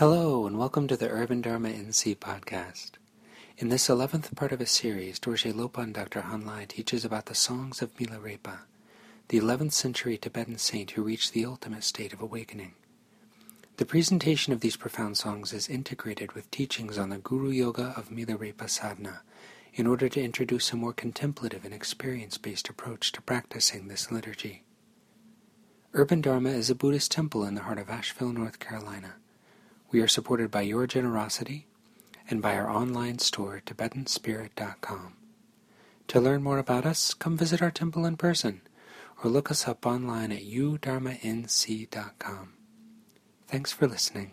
Hello, and welcome to the Urban Dharma NC podcast. In this 11th part of a series, Dorje Lopan Dr. Hanlai teaches about the songs of Milarepa, the 11th century Tibetan saint who reached the ultimate state of awakening. The presentation of these profound songs is integrated with teachings on the Guru Yoga of Milarepa Sadhana in order to introduce a more contemplative and experience based approach to practicing this liturgy. Urban Dharma is a Buddhist temple in the heart of Asheville, North Carolina. We are supported by your generosity and by our online store, TibetanSpirit.com. To learn more about us, come visit our temple in person or look us up online at udharmanc.com. Thanks for listening.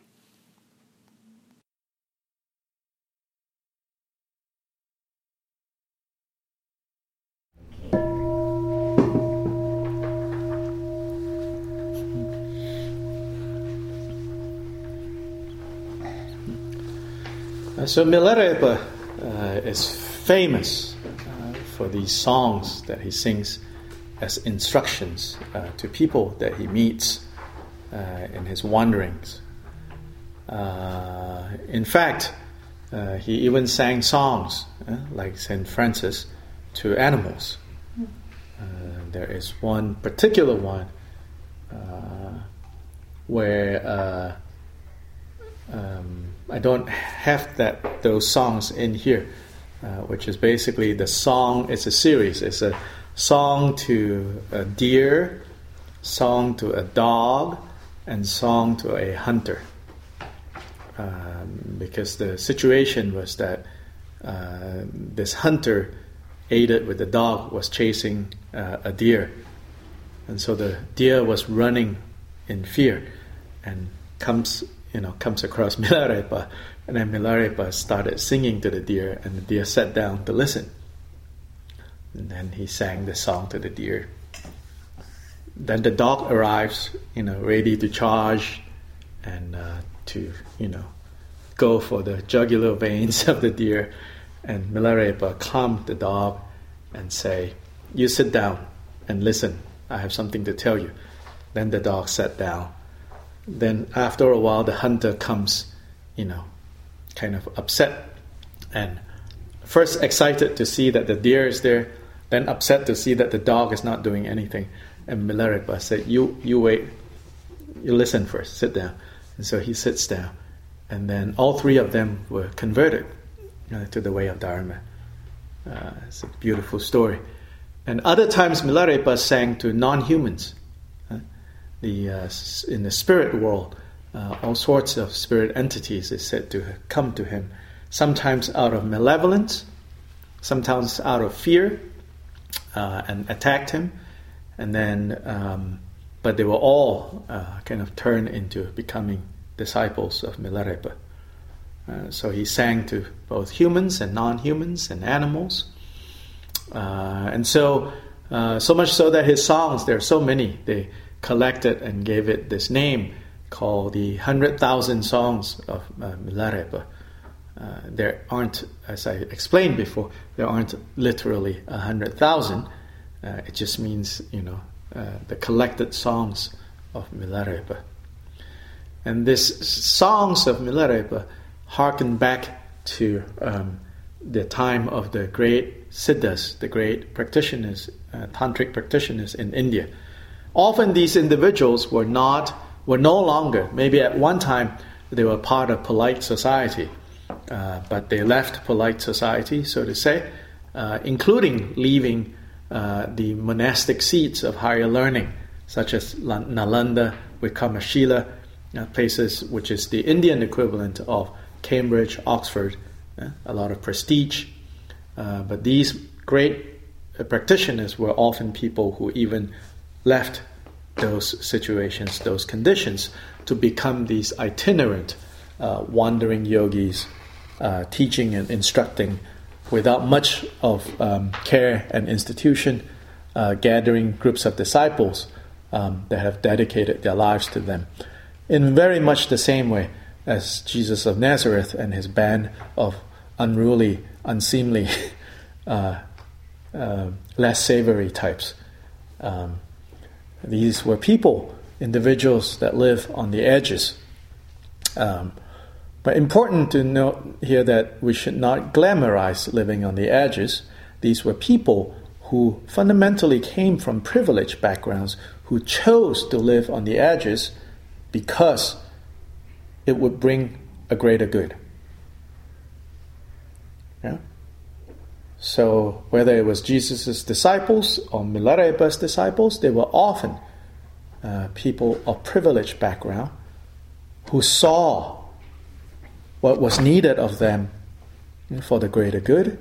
So Milarepa uh, is famous uh, for these songs that he sings as instructions uh, to people that he meets uh, in his wanderings. Uh, in fact, uh, he even sang songs like St. Francis to animals. there is one particular one where um, I don't have that those songs in here, uh, which is basically the song. It's a series. It's a song to a deer, song to a dog, and song to a hunter. Um, because the situation was that uh, this hunter, aided with the dog, was chasing uh, a deer, and so the deer was running in fear, and comes you know, comes across Milarepa, and then Milarepa started singing to the deer, and the deer sat down to listen. And then he sang the song to the deer. Then the dog arrives, you know, ready to charge and uh, to, you know, go for the jugular veins of the deer. And Milarepa calmed the dog and say, "You sit down and listen. I have something to tell you." Then the dog sat down then after a while the hunter comes, you know, kind of upset and first excited to see that the deer is there, then upset to see that the dog is not doing anything. And Milarepa said, You you wait, you listen first, sit down. And so he sits down. And then all three of them were converted uh, to the way of Dharma. Uh, it's a beautiful story. And other times Milarepa sang to non humans the uh, in the spirit world, uh, all sorts of spirit entities is said to come to him, sometimes out of malevolence, sometimes out of fear, uh, and attacked him, and then, um, but they were all uh, kind of turned into becoming disciples of Milarepa. Uh, so he sang to both humans and non-humans and animals, uh, and so so much so that his songs there are so many they collected and gave it this name called the 100,000 Songs of uh, Milarepa. Uh, there aren't, as I explained before, there aren't literally 100,000. Uh, it just means, you know, uh, the collected songs of Milarepa. And these songs of Milarepa harken back to um, the time of the great siddhas, the great practitioners, uh, tantric practitioners in India Often these individuals were not, were no longer, maybe at one time they were part of polite society, uh, but they left polite society, so to say, uh, including leaving uh, the monastic seats of higher learning, such as Nalanda, Vikramasila, uh, places which is the Indian equivalent of Cambridge, Oxford, uh, a lot of prestige. Uh, but these great practitioners were often people who even left those situations, those conditions, to become these itinerant, uh, wandering yogis, uh, teaching and instructing without much of um, care and institution, uh, gathering groups of disciples um, that have dedicated their lives to them. In very much the same way as Jesus of Nazareth and his band of unruly, unseemly, uh, uh, less savory types. Um, these were people, individuals that live on the edges. Um, But important to note here that we should not glamorize living on the edges. These were people who fundamentally came from privileged backgrounds who chose to live on the edges because it would bring a greater good. So, whether it was Jesus' disciples or Milarepa's disciples, they were often uh, people of privileged background who saw what was needed of them for the greater good,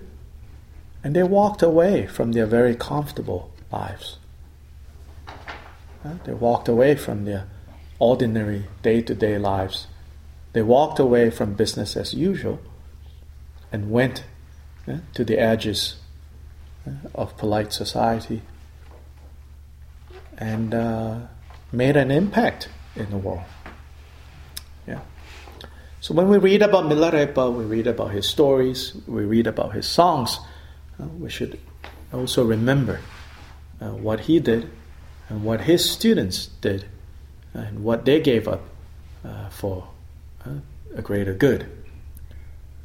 and they walked away from their very comfortable lives. They walked away from their ordinary day to day lives. They walked away from business as usual and went to the edges of polite society and uh, made an impact in the world. Yeah. So when we read about Milarepa, we read about his stories, we read about his songs, uh, we should also remember uh, what he did and what his students did and what they gave up uh, for uh, a greater good.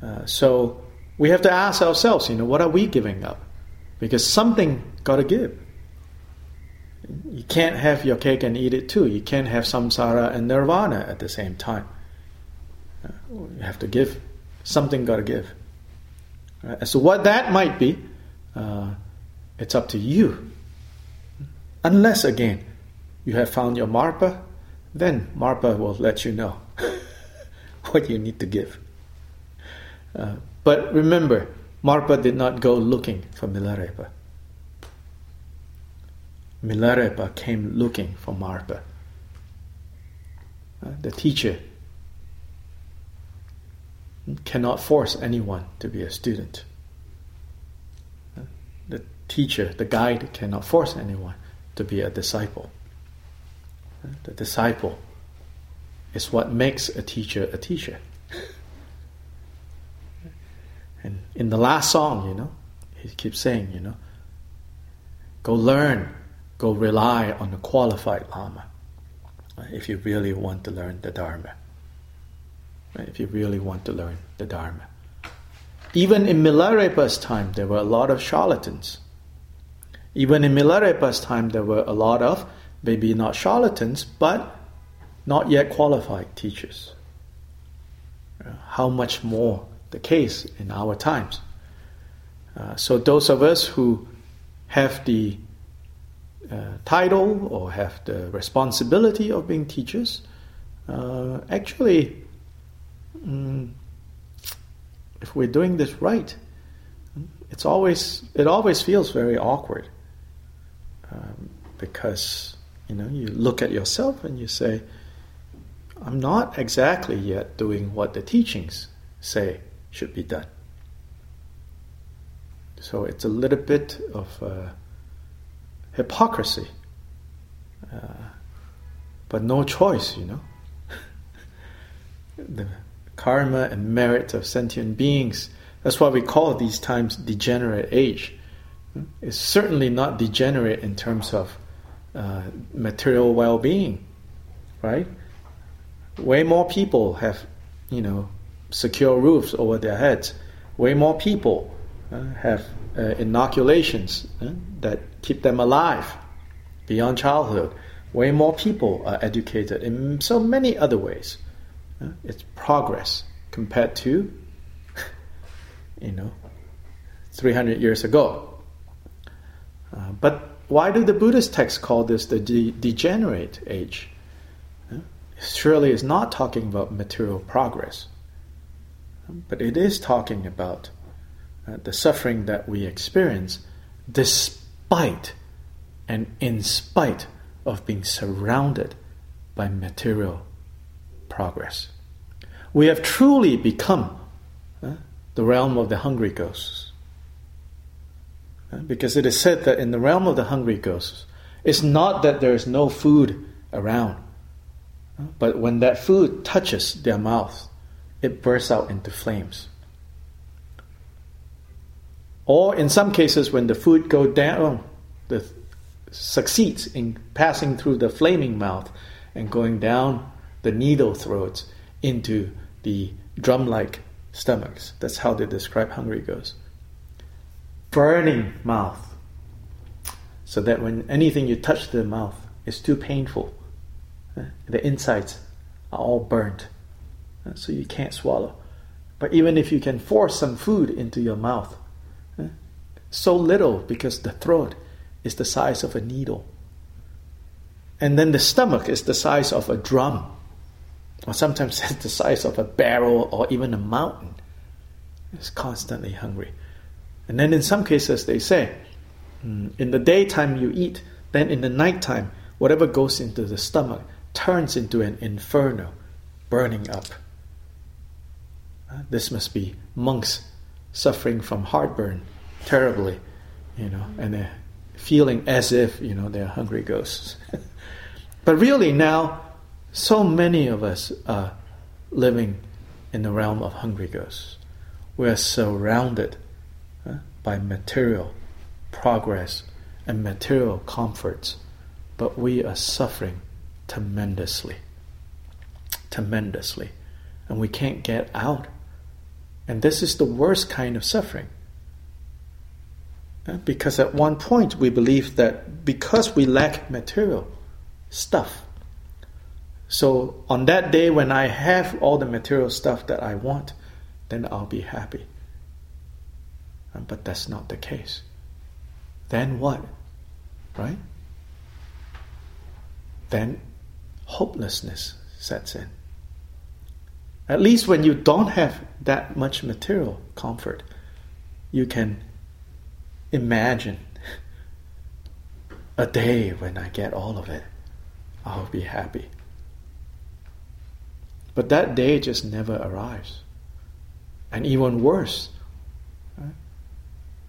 Uh, so we have to ask ourselves, you know, what are we giving up? Because something got to give. You can't have your cake and eat it too. You can't have samsara and nirvana at the same time. You have to give. Something got to give. As to what that might be, uh, it's up to you. Unless, again, you have found your Marpa, then Marpa will let you know what you need to give. Uh, but remember, Marpa did not go looking for Milarepa. Milarepa came looking for Marpa. Uh, the teacher cannot force anyone to be a student. Uh, the teacher, the guide, cannot force anyone to be a disciple. Uh, the disciple is what makes a teacher a teacher. and in the last song, you know, he keeps saying, you know, go learn go rely on a qualified Lama if you really want to learn the Dharma. If you really want to learn the Dharma. Even in Milarepa's time, there were a lot of charlatans. Even in Milarepa's time, there were a lot of, maybe not charlatans, but not yet qualified teachers. Uh, how much more the case in our times? Uh, so, those of us who have the uh, title or have the responsibility of being teachers, uh, actually, um, if we're doing this right, it's always it always feels very awkward um, because you know you look at yourself and you say, "I'm not exactly yet doing what the teachings say should be done." So it's a little bit of uh, hypocrisy. Uh, but no choice, you know. the karma and merit of sentient beings, that's why we call these times degenerate age. It's certainly not degenerate in terms of uh, material well being, right? Way more people have, you know, secure roofs over their heads. Way more people uh, have uh, inoculations uh, that keep them alive beyond childhood. Way more people are educated in so many other ways. Uh, it's progress compared to, you know, 300 years ago. Uh, but why do the Buddhist texts call this the de- degenerate age? Uh, surely it's not talking about material progress, but it is talking about uh, the suffering that we experience despite and in spite of being surrounded by material progress. We have truly become uh, the realm of the hungry ghosts. Uh, because it is said that in the realm of the hungry ghosts, it's not that there is no food around, uh, but when that food touches their mouth, it bursts out into flames. Or in some cases, when the food goes down, the succeeds in passing through the flaming mouth and going down the needle throats into the drum like stomachs. That's how they describe hungry ghosts. Burning mouth. So that when anything you touch the mouth is too painful, the insides are all burnt, so you can't swallow. But even if you can force some food into your mouth, uh, so little because the throat is the size of a needle. And then the stomach is the size of a drum, or sometimes it's the size of a barrel or even a mountain. It's constantly hungry. And then in some cases, they say, mm, in the daytime you eat, then in the nighttime, whatever goes into the stomach turns into an inferno, burning up. This must be monks suffering from heartburn terribly, you know, and they're feeling as if, you know, they're hungry ghosts. but really now, so many of us are living in the realm of hungry ghosts. We are surrounded uh, by material progress and material comforts, but we are suffering tremendously. Tremendously. And we can't get out. And this is the worst kind of suffering. Because at one point we believe that because we lack material stuff, so on that day when I have all the material stuff that I want, then I'll be happy. Uh, but that's not the case. Then what? Right? Then hopelessness sets in. At least when you don't have that much material comfort, you can imagine a day when I get all of it. I'll be happy. But that day just never arrives. And even worse,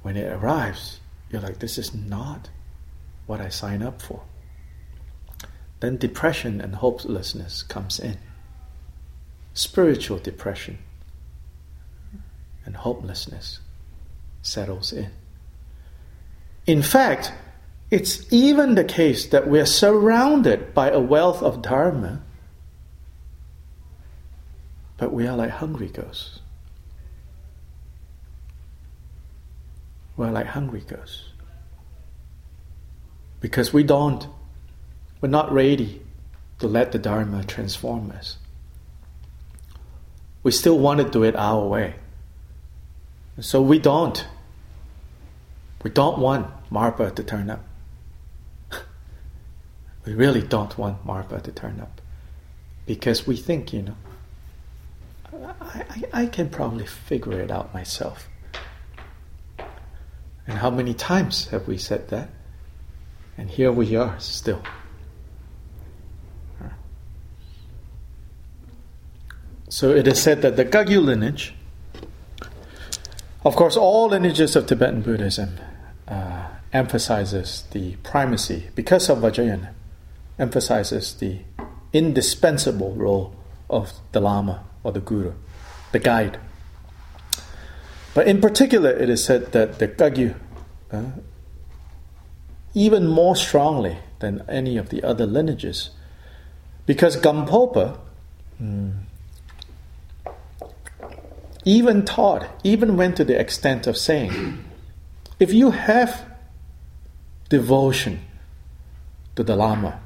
when it arrives, you're like, this is not what I signed up for. Then depression and hopelessness comes in. Spiritual depression and hopelessness settles in. In fact, it's even the case that we're surrounded by a wealth of dharma, but we are like hungry ghosts. We're like hungry ghosts. Because we don't, we're not ready to let the Dharma transform us. We still want to do it our way. So we don't. We don't want Marpa to turn up. we really don't want Marpa to turn up. Because we think, you know, I, I, I can probably figure it out myself. And how many times have we said that? And here we are still. So it is said that the Kagyu lineage, of course, all lineages of Tibetan Buddhism uh, emphasizes the primacy, because of Vajrayana, emphasizes the indispensable role of the Lama or the Guru, the guide. But in particular, it is said that the Kagyu, uh, even more strongly than any of the other lineages, because Gampopa mm, even taught, even went to the extent of saying, if you have devotion to the Lama,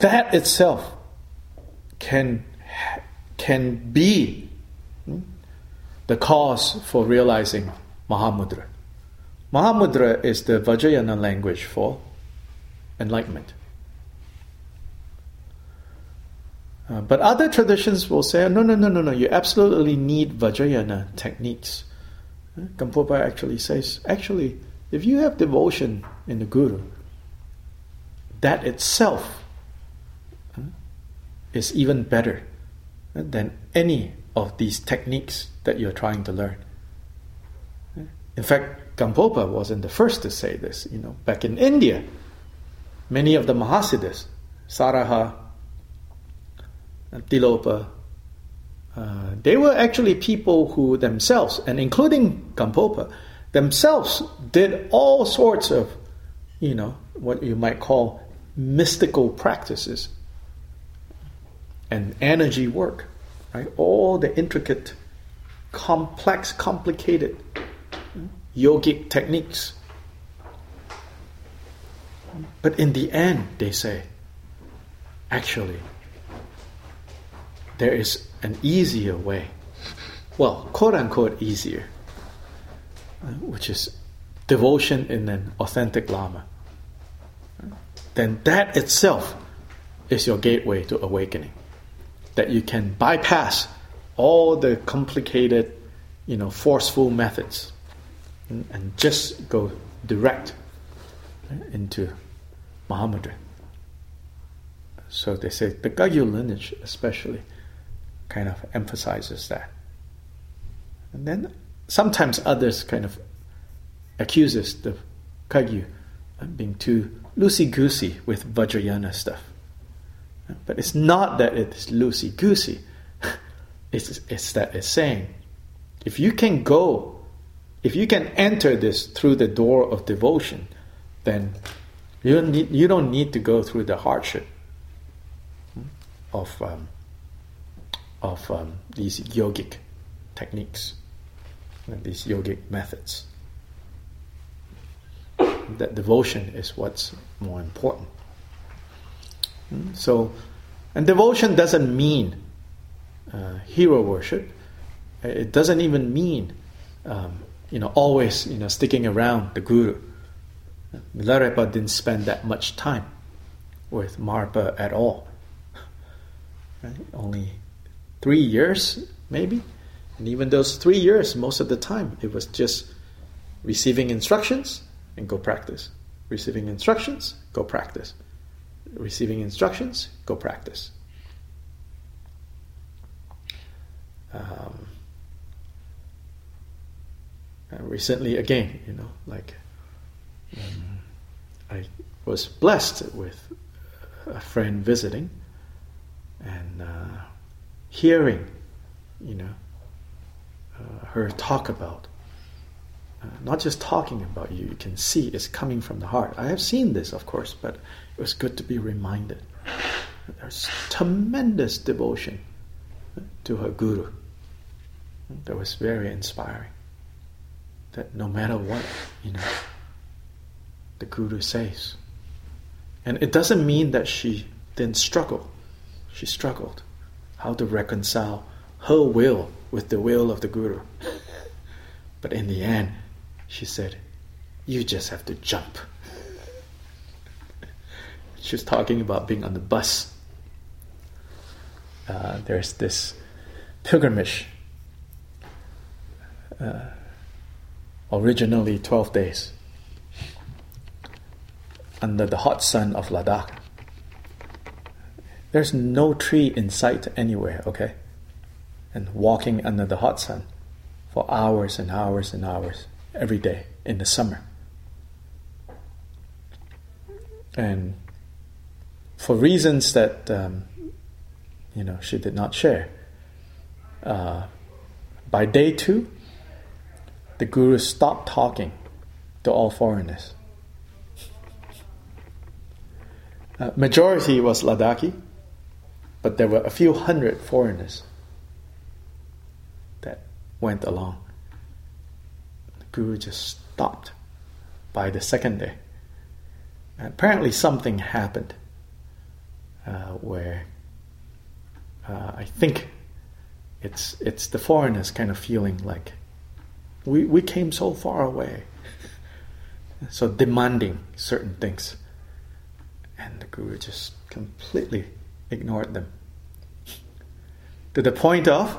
that itself can, can be hmm, the cause for realizing Mahamudra. Mahamudra is the Vajrayana language for enlightenment. Uh, but other traditions will say, no, no, no, no, no, you absolutely need Vajrayana techniques. Uh, Gampopa actually says, actually, if you have devotion in the Guru, that itself uh, is even better uh, than any of these techniques that you're trying to learn. In fact, Gampopa wasn't the first to say this. You know, back in India, many of the Mahasiddhas, Saraha, Tilopa, uh, they were actually people who themselves, and including Gampopa, themselves did all sorts of, you know, what you might call mystical practices and energy work, right? All the intricate, complex, complicated yogic techniques. But in the end, they say, actually, there is an easier way. Well, quote unquote, easier, uh, which is devotion in an authentic Lama then that itself is your gateway to awakening. That you can bypass all the complicated, you know, forceful methods and, just go direct uh, into Mahamudra. So they say the Kagyu lineage, especially, kind of emphasizes that. And then sometimes others kind of accuses the Kagyu of being too loosey goosey with Vajrayana stuff. But it's not that it's loosey goosey, it's, it's that it's saying if you can go, if you can enter this through the door of devotion, then you don't need, you don't need to go through the hardship of, um, of um, these yogic techniques, and these yogic methods that devotion is what's more important. Hmm? So, and devotion doesn't mean uh, hero worship. It doesn't even mean, um, you know, always you know sticking around the guru. Milarepa didn't spend that much time with Marpa at all. Right? Only three years, maybe, and even those three years, most of the time, it was just receiving instructions and go practice. Receiving instructions, go practice. Receiving instructions, go practice. Um, recently, again, you know, like um, I was blessed with a friend visiting and uh, hearing, you know, uh, her talk about uh, not just talking about you, you can see it's coming from the heart. I have seen this, of course, but it was good to be reminded. There's tremendous devotion to her guru. That was very inspiring. That no matter what, you know, the guru says. And it doesn't mean that she didn't struggle. She struggled. How to reconcile her will with the will of the guru. But in the end, she said, You just have to jump. she was talking about being on the bus. Uh, there's this pilgrimage, uh, originally 12 days, under the hot sun of Ladakh. There's no tree in sight anywhere, okay? And walking under the hot sun for hours and hours and hours every day in the summer. And for reasons that um, you know she did not share, uh, by day two, the guru stopped talking to all foreigners. Uh, majority was Ladakhi, but there were a few hundred foreigners that went along. The Guru just stopped by the second day. Apparently, something happened uh, where uh, I think it's it's the foreigners kind of feeling like we we came so far away, so demanding certain things, and the guru just completely ignored them to the point of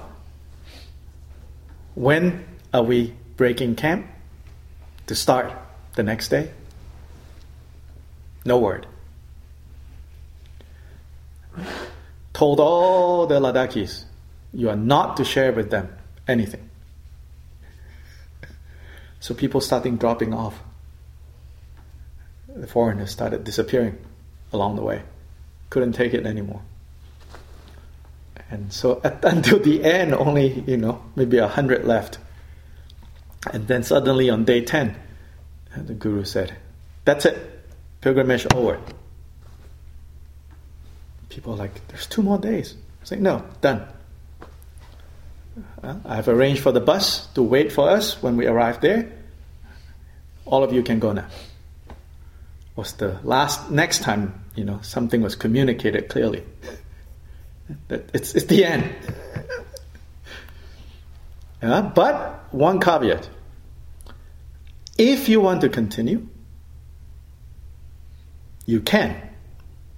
when are we breaking camp to start the next day? No word. Told all the Ladakhis, you are not to share with them anything. So people starting dropping off. The foreigners started disappearing along the way. Couldn't take it anymore. And so at, until the end, only, you know, maybe a hundred left. And then suddenly on day 10, the Guru said, That's it, pilgrimage over. people like, there's two more days. I say, no, done. Uh, I've arranged for the bus to wait for us when we arrive there. All of you can go now. Was the last next time you know something was communicated clearly. that it's it's the end. uh, but one caveat: if you want to continue, you can,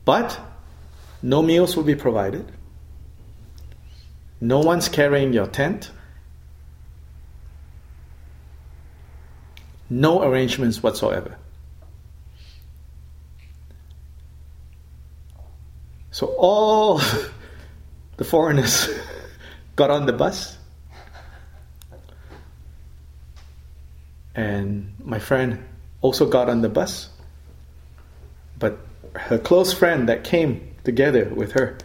but no meals will be provided. No one's carrying your tent. No arrangements whatsoever. So all the foreigners got on the bus. And my friend also got on the bus. But her close friend that came together with her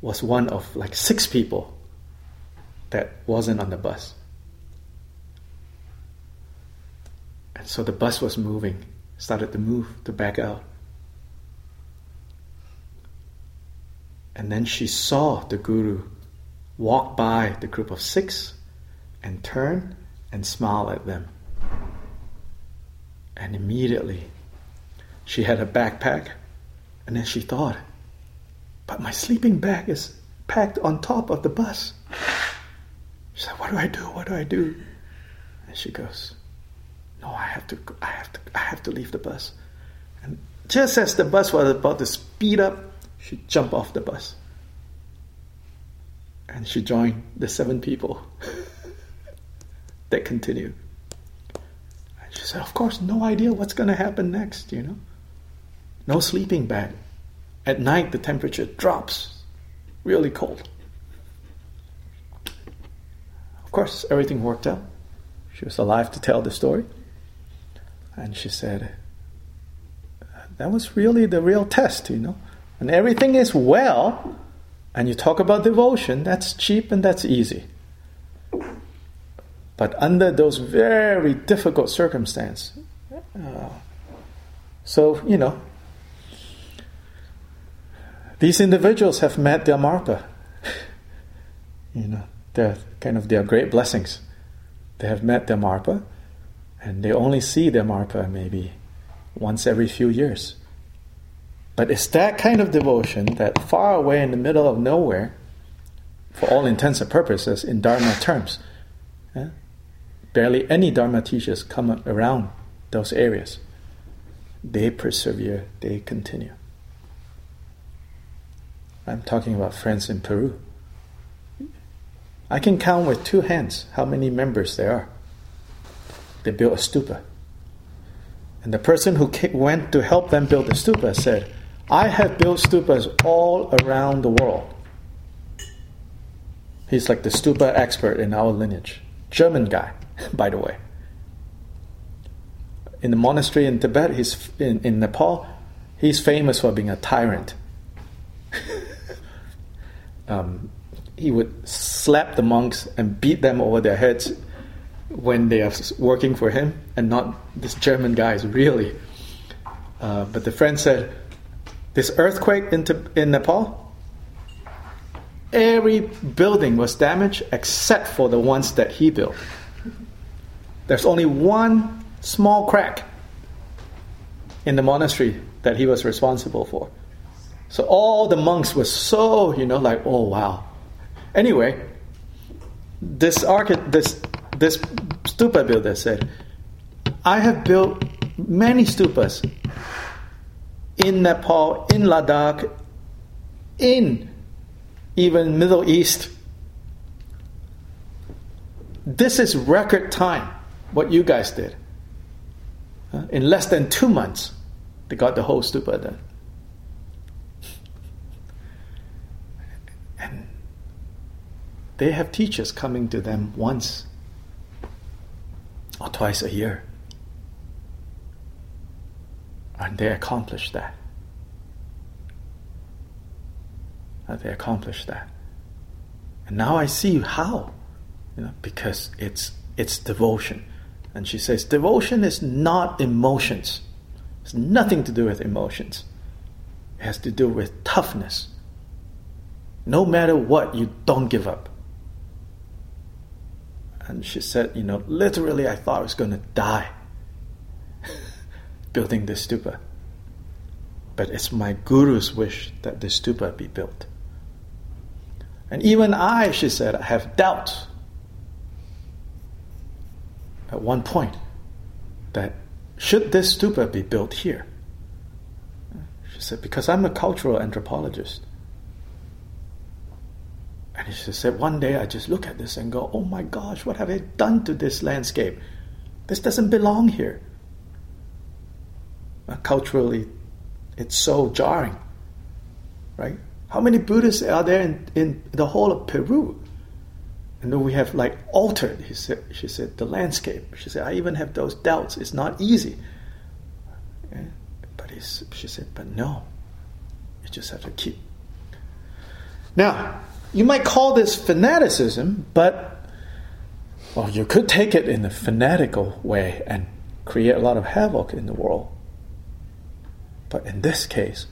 was one of like six people that wasn't on the bus. And so the bus was moving, started to move, to back out. And then she saw the Guru walk by the group of six and turn and smile at them. And immediately she had a backpack, and then she thought, but my sleeping bag is packed on top of the bus. She said, What do I do? What do I do? And she goes, No, I have to I have to I have to leave the bus. And just as the bus was about to speed up, she jumped off the bus. And she joined the seven people that continued. And she said, Of course, no idea what's gonna happen next, you know? No sleeping bag. At night, the temperature drops really cold. Of course, everything worked out. She was alive to tell the story. And she said, That was really the real test, you know. When everything is well, and you talk about devotion, that's cheap and that's easy. But under those very difficult circumstances, uh, so, you know, these individuals have met their marpa. you know, they're kind of their great blessings. They have met their marpa, and they only see their marpa maybe once every few years. But it's that kind of devotion that far away in the middle of nowhere, for all intents and purposes, in Dharma terms, yeah, barely any Dharma teachers come around those areas. They persevere, they continue. I'm talking about friends in Peru. I can count with two hands how many members there are. They built a stupa. And the person who went to help them build the stupa said, I have built stupas all around the world. He's like the stupa expert in our lineage. German guy, by the way. In the monastery in Tibet, he's in, in Nepal, he's famous for being a tyrant. um, he would slap the monks and beat them over their heads when they are working for him, and not this German guys, really. Uh, but the friend said, This earthquake in, in Nepal, every building was damaged except for the ones that he built. There's only one small crack in the monastery that he was responsible for. So all the monks were so, you know, like, oh wow. Anyway, this architect, this this stupa builder said, I have built many stupas in Nepal, in Ladakh, in even Middle East. This is record time, what you guys did. In less than two months, they got the whole stupa done. And They have teachers coming to them once or twice a year. And they accomplish that. And they accomplish that. And now I see how. You know, because it's it's devotion. And she says, devotion is not emotions. It's nothing to do with emotions. It has to do with toughness. No matter what, you don't give up. And she said, You know, literally, I thought I was going to die building this stupa. But it's my guru's wish that this stupa be built. And even I, she said, I have doubts at one point that should this stupa be built here? She said, because I'm a cultural anthropologist. And she said, one day I just look at this and go, oh my gosh, what have I done to this landscape? This doesn't belong here. Uh, culturally, it's so jarring, right? How many Buddhists are there in, in the whole of Peru? And then we have like altered, he said, she said, the landscape. She said, I even have those doubts. It's not easy. But she said, but no, you just have to keep. Now, you might call this fanaticism, but well, you could take it in a fanatical way and create a lot of havoc in the world. But in this case,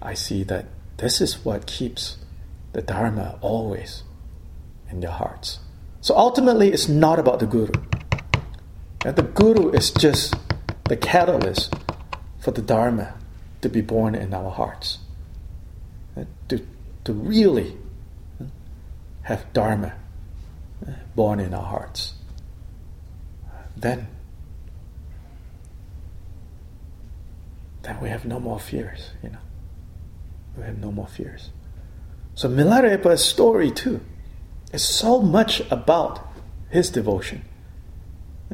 I see that this is what keeps the Dharma always in their hearts. So ultimately, it's not about the Guru. And the Guru is just the catalyst for the Dharma to be born in our hearts. To, to really uh, have Dharma uh, born in our hearts. Then, then we have no more fears, you know. We have no more fears. So Milarepa's story too is so much about his devotion.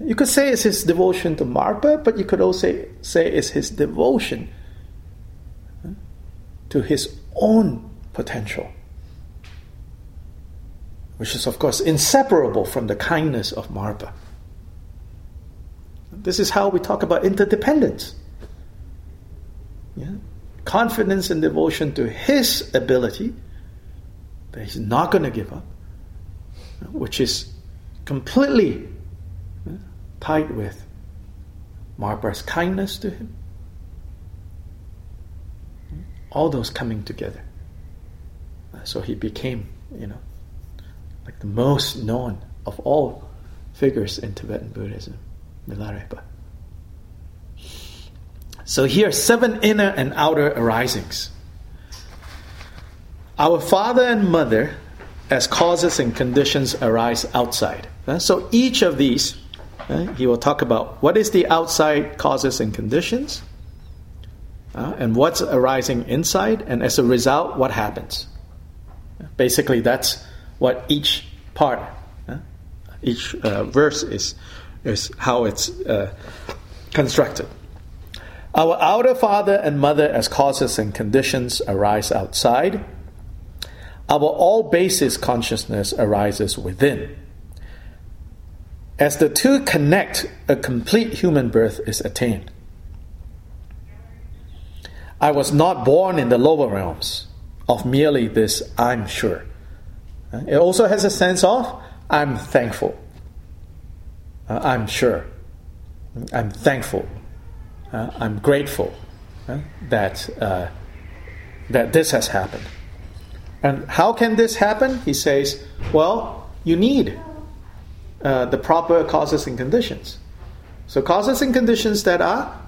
You could say it's his devotion to Marpa, but you could also say it's his devotion to his own potential, which is, of course, inseparable from the kindness of Marpa. This is how we talk about interdependence. Yeah? Confidence and devotion to his ability that he's not going to give up, which is completely tied with Marpa's kindness to him. All those coming together. So he became, you know, like the most known of all figures in Tibetan Buddhism, Milarepa. So here are seven inner and outer arisings. Our father and mother, as causes and conditions, arise outside. So each of these he will talk about what is the outside causes and conditions, and what's arising inside, and as a result, what happens. Basically, that's what each part, each uh, verse is, is how it's uh, constructed. Our outer father and mother, as causes and conditions, arise outside. Our all basis consciousness arises within. As the two connect, a complete human birth is attained. I was not born in the lower realms of merely this I'm sure. It also has a sense of I'm thankful. Uh, I'm sure. I'm thankful. Uh, I'm grateful uh, that, uh, that this has happened. And how can this happen? He says, well, you need uh, the proper causes and conditions. So, causes and conditions that are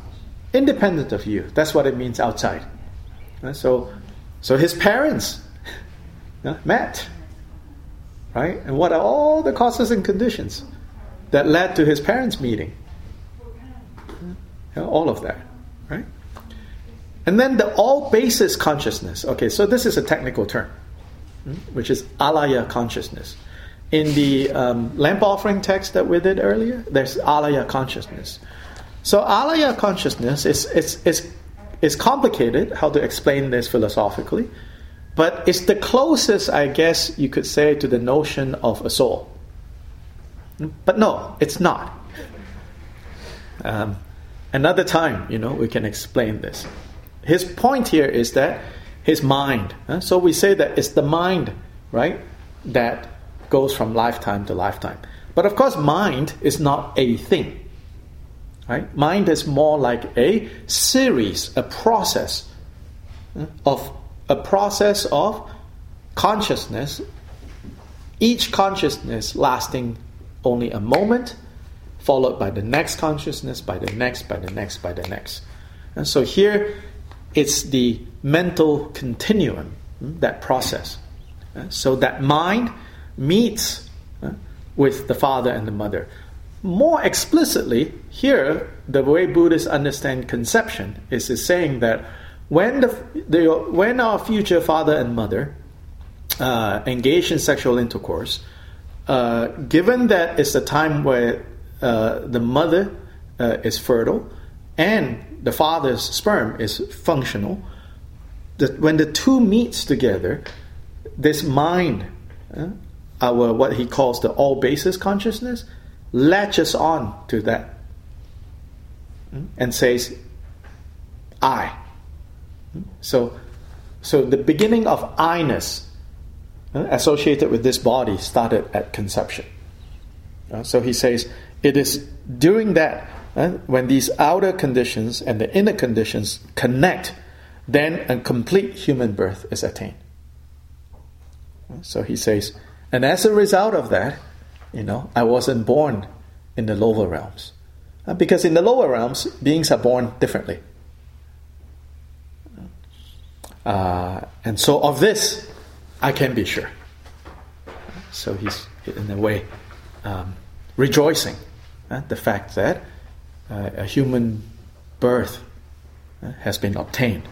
independent of you. That's what it means outside. Uh, so, so his parents uh, met, right? And what are all the causes and conditions that led to his parents meeting? All of that, right? And then the all basis consciousness. Okay, so this is a technical term, hmm, which is alaya consciousness in the um, lamp offering text that we did earlier, there's alaya consciousness. So alaya consciousness is, is, is, is complicated how to explain this philosophically, but it's the closest, I guess, you could say to the notion of a soul. But no, it's not. Um, another time, you know, we can explain this. His point here is that his mind. Huh? So we say that it's the mind, right, that goes from lifetime to lifetime. But of course, mind is not a thing. Right? Mind is more like a series, a process of a process of consciousness, each consciousness lasting only a moment, followed by the next consciousness, by the next, by the next, by the next. And so here it's the mental continuum, hmm, that process. So that mind meets with the father and the mother. More explicitly, here, the way Buddhists understand conception is, is saying that when, the, the, when our future father and mother uh, engage in sexual intercourse, uh, given that it's a time where uh, the mother uh, is fertile and the father's sperm is functional, when the two meets together, this mind, uh, our what he calls the all basis consciousness, latches on to that and says, "I." So, so the beginning of I-ness uh, associated with this body started at conception. Uh, so he says it is during that when these outer conditions and the inner conditions connect, then a complete human birth is attained. So he says, and as a result of that, you know, I wasn't born in the lower realms. Uh, because in the lower realms, beings are born differently. Uh, and so of this, I can be sure. So he's, in a way, um, rejoicing uh, the fact that uh, a human birth uh, has been obtained.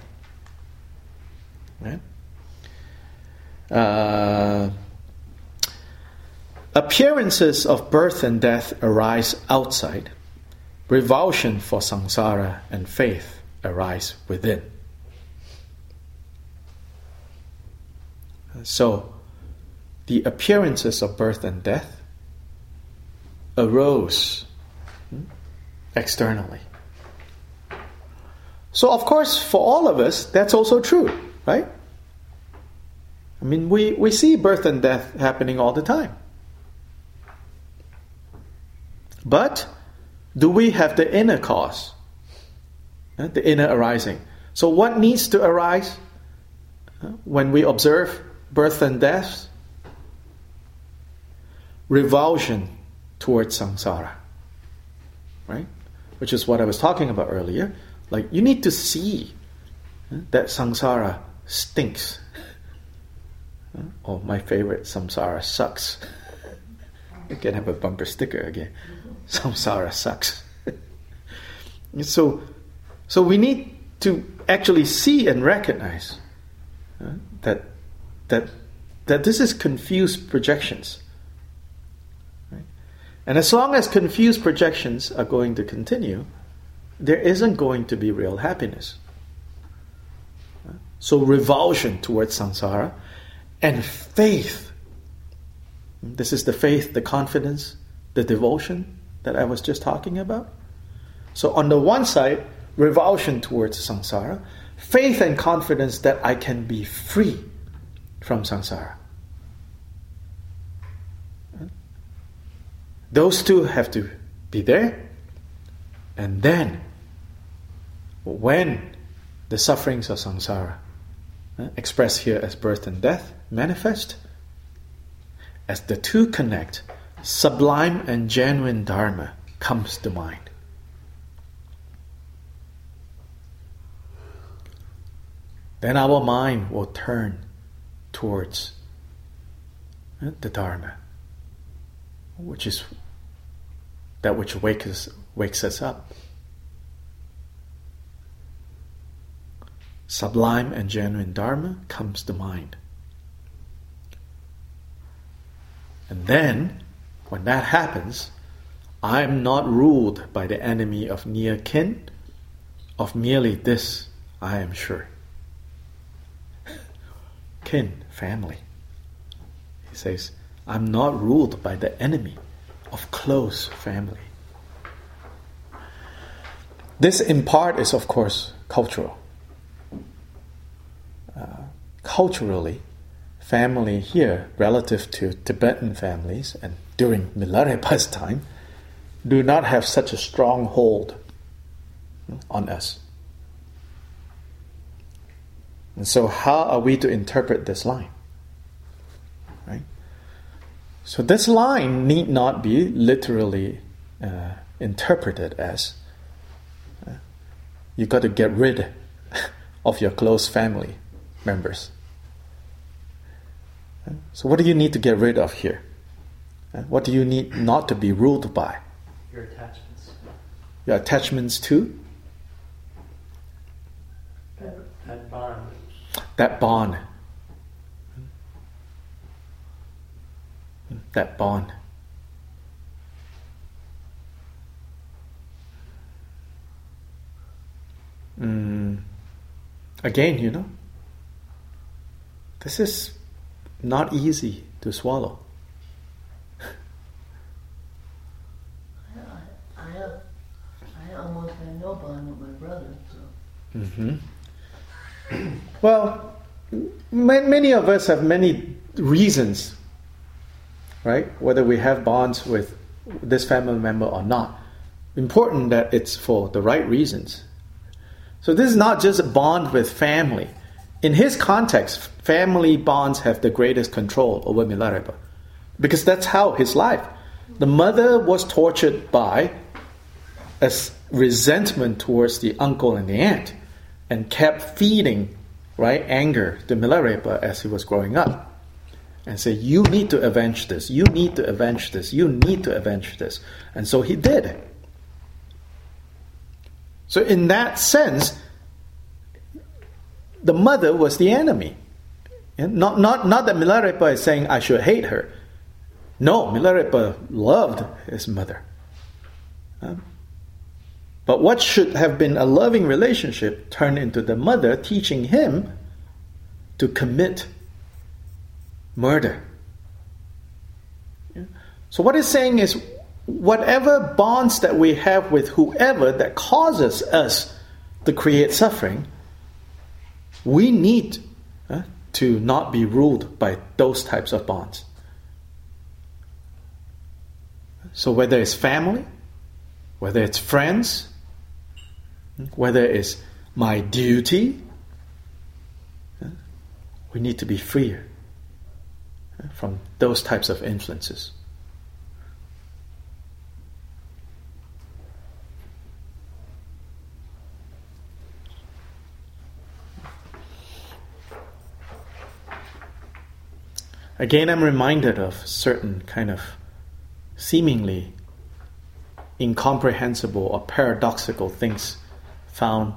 Right? Uh, appearances of birth and death arise outside. Revulsion for samsara and faith arise within. So, the appearances of birth and death arose externally. So, of course, for all of us, that's also true, right? I mean, we, we see birth and death happening all the time. But do we have the inner cause? The inner arising. So, what needs to arise when we observe birth and death? Revulsion towards samsara. Right? Which is what I was talking about earlier. Like, you need to see that samsara stinks Oh, my favorite, Samsara sucks. I can have a bumper sticker again. Samsara sucks. so, so we need to actually see and recognize that that that this is confused projections. And as long as confused projections are going to continue, there isn't going to be real happiness. So revulsion towards samsara and faith. This is the faith, the confidence, the devotion that I was just talking about. So, on the one side, revulsion towards samsara, faith and confidence that I can be free from samsara. Those two have to be there. And then, when the sufferings of samsara, expressed here as birth and death, manifest. As the two connect, sublime and genuine Dharma comes to mind. Then our mind will turn towards eh, the Dharma, which is that which wakes us, wakes us up. Sublime and genuine Dharma comes to mind. And then, when that happens, I am not ruled by the enemy of near kin, of merely this I am sure. kin, family. He says, I'm not ruled by the enemy of close family. This, in part, is of course cultural. Uh, culturally, family here relative to Tibetan families and during Milarepa's time do not have such a strong hold on us. And so, how are we to interpret this line? So, this line need not be literally uh, interpreted as uh, you got to get rid of your close family members. Uh, so, what do you need to get rid of here? Uh, what do you need not to be ruled by? Your attachments. Your attachments to? That, that bond. That bond. That bond. Mm. Again, you know, this is not easy to swallow. I, I have, I almost had no bond with my brother, so. Mm-hmm. well, many of us have many reasons, right? Whether we have bonds with this family member or not. Important that it's for the right reasons. So this is not just a bond with family. In his context, family bonds have the greatest control over Milarepa. Because that's how his life. The mother was tortured by a resentment towards the uncle and the aunt and kept feeding right anger to Milarepa as he was growing up. And say, You need to avenge this, you need to avenge this, you need to avenge this. And so he did. So, in that sense, the mother was the enemy. Not, not, not that Milarepa is saying I should hate her. No, Milarepa loved his mother. Um, but what should have been a loving relationship turned into the mother teaching him to commit murder. So, what he's saying is whatever bonds that we have with whoever that causes us to create suffering, we need uh, to not be ruled by those types of bonds. So, whether it's family, whether it's friends, whether it's my duty, uh, we need to be freer from those types of influences. Again, I'm reminded of certain kind of seemingly incomprehensible or paradoxical things found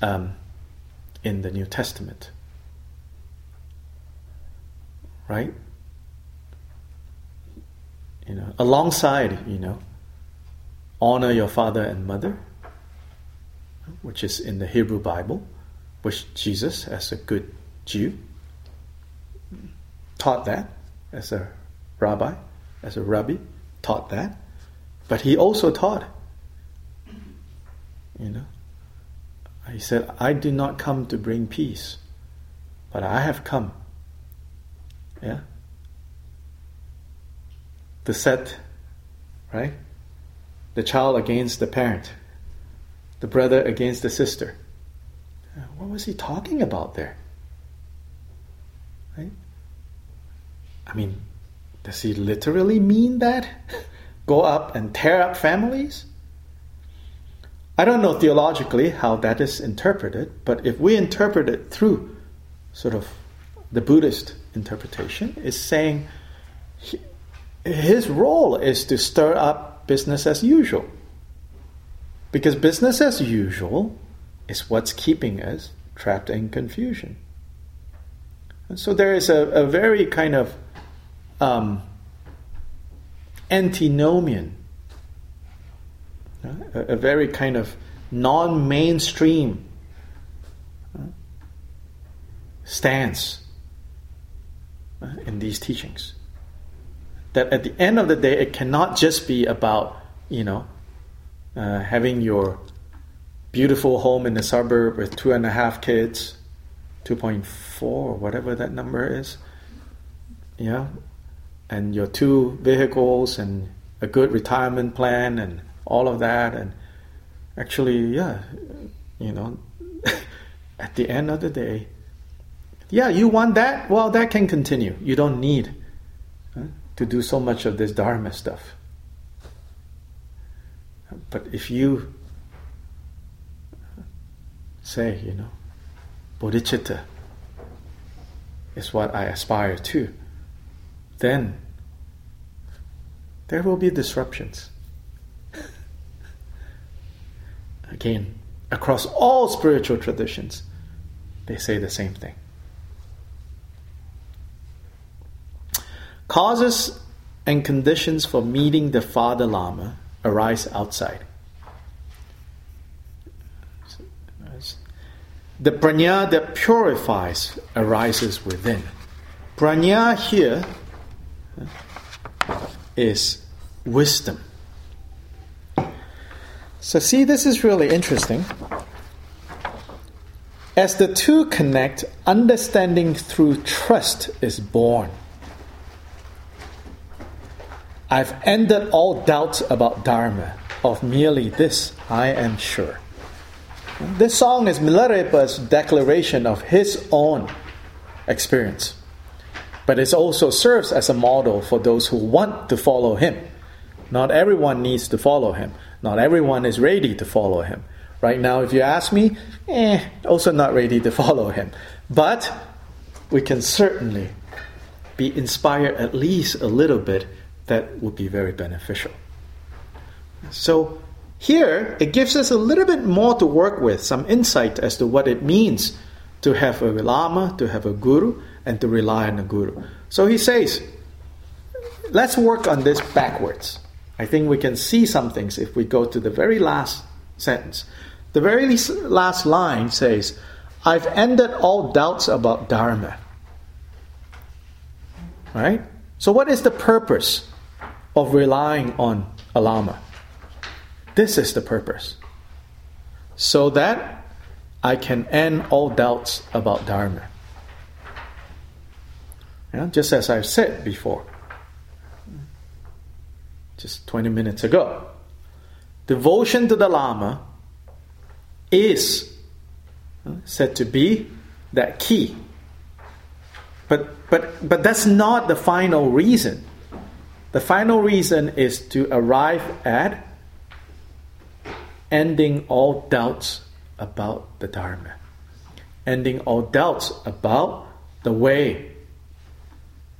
um, in the New Testament. Right? You know, alongside, you know, honor your father and mother, which is in the Hebrew Bible, which Jesus, as a good Jew, taught that as a rabbi, as a rabbi, taught that. But he also taught, you know, he said, I do not come to bring peace, but I have come, yeah, to set, right, the child against the parent, the brother against the sister. Uh, what was he talking about there? Right? I mean, does he literally mean that? Go up and tear up families? I don't know theologically how that is interpreted, but if we interpret it through sort of the Buddhist interpretation, is saying he, his role is to stir up business as usual. Because business as usual is what's keeping us trapped in confusion. And so there is a, a very kind of um, antinomian, a, a, very kind of non mainstream uh, stance in these teachings. That at the end of the day, it cannot just be about, you know, uh, having your beautiful home in the suburb with two and a half kids, 2.4, or whatever that number is. Yeah, and your two vehicles and a good retirement plan and all of that and actually yeah you know at the end of the day Yeah, you want that? Well, that can continue. You don't need uh, to do so much of this Dharma stuff. But if you say, you know, bodhicitta is what I aspire to, then there will be disruptions. Again, across all spiritual traditions, they say the same thing. Causes and conditions for meeting the Father Lama arise outside. The prajna that purifies arises within. Prajna here is wisdom. So, see, this is really interesting. As the two connect, understanding through trust is born. I've ended all doubts about Dharma. Of merely this, I am sure. This song is Milarepa's declaration of his own experience, but it also serves as a model for those who want to follow him. Not everyone needs to follow him. Not everyone is ready to follow him. Right now, if you ask me, eh, also not ready to follow him. But we can certainly be inspired at least a little bit that would be very beneficial. So, here it gives us a little bit more to work with, some insight as to what it means to have a Lama, to have a Guru, and to rely on a Guru. So he says, let's work on this backwards. I think we can see some things if we go to the very last sentence. The very last line says, I've ended all doubts about Dharma. Right? So, what is the purpose of relying on a Lama? This is the purpose. So that I can end all doubts about Dharma. Yeah, just as I've said before just 20 minutes ago. Devotion to the Lama is said to be that key. But, but, but that's not the final reason. The final reason is to arrive at ending all doubts about the Dharma, ending all doubts about the way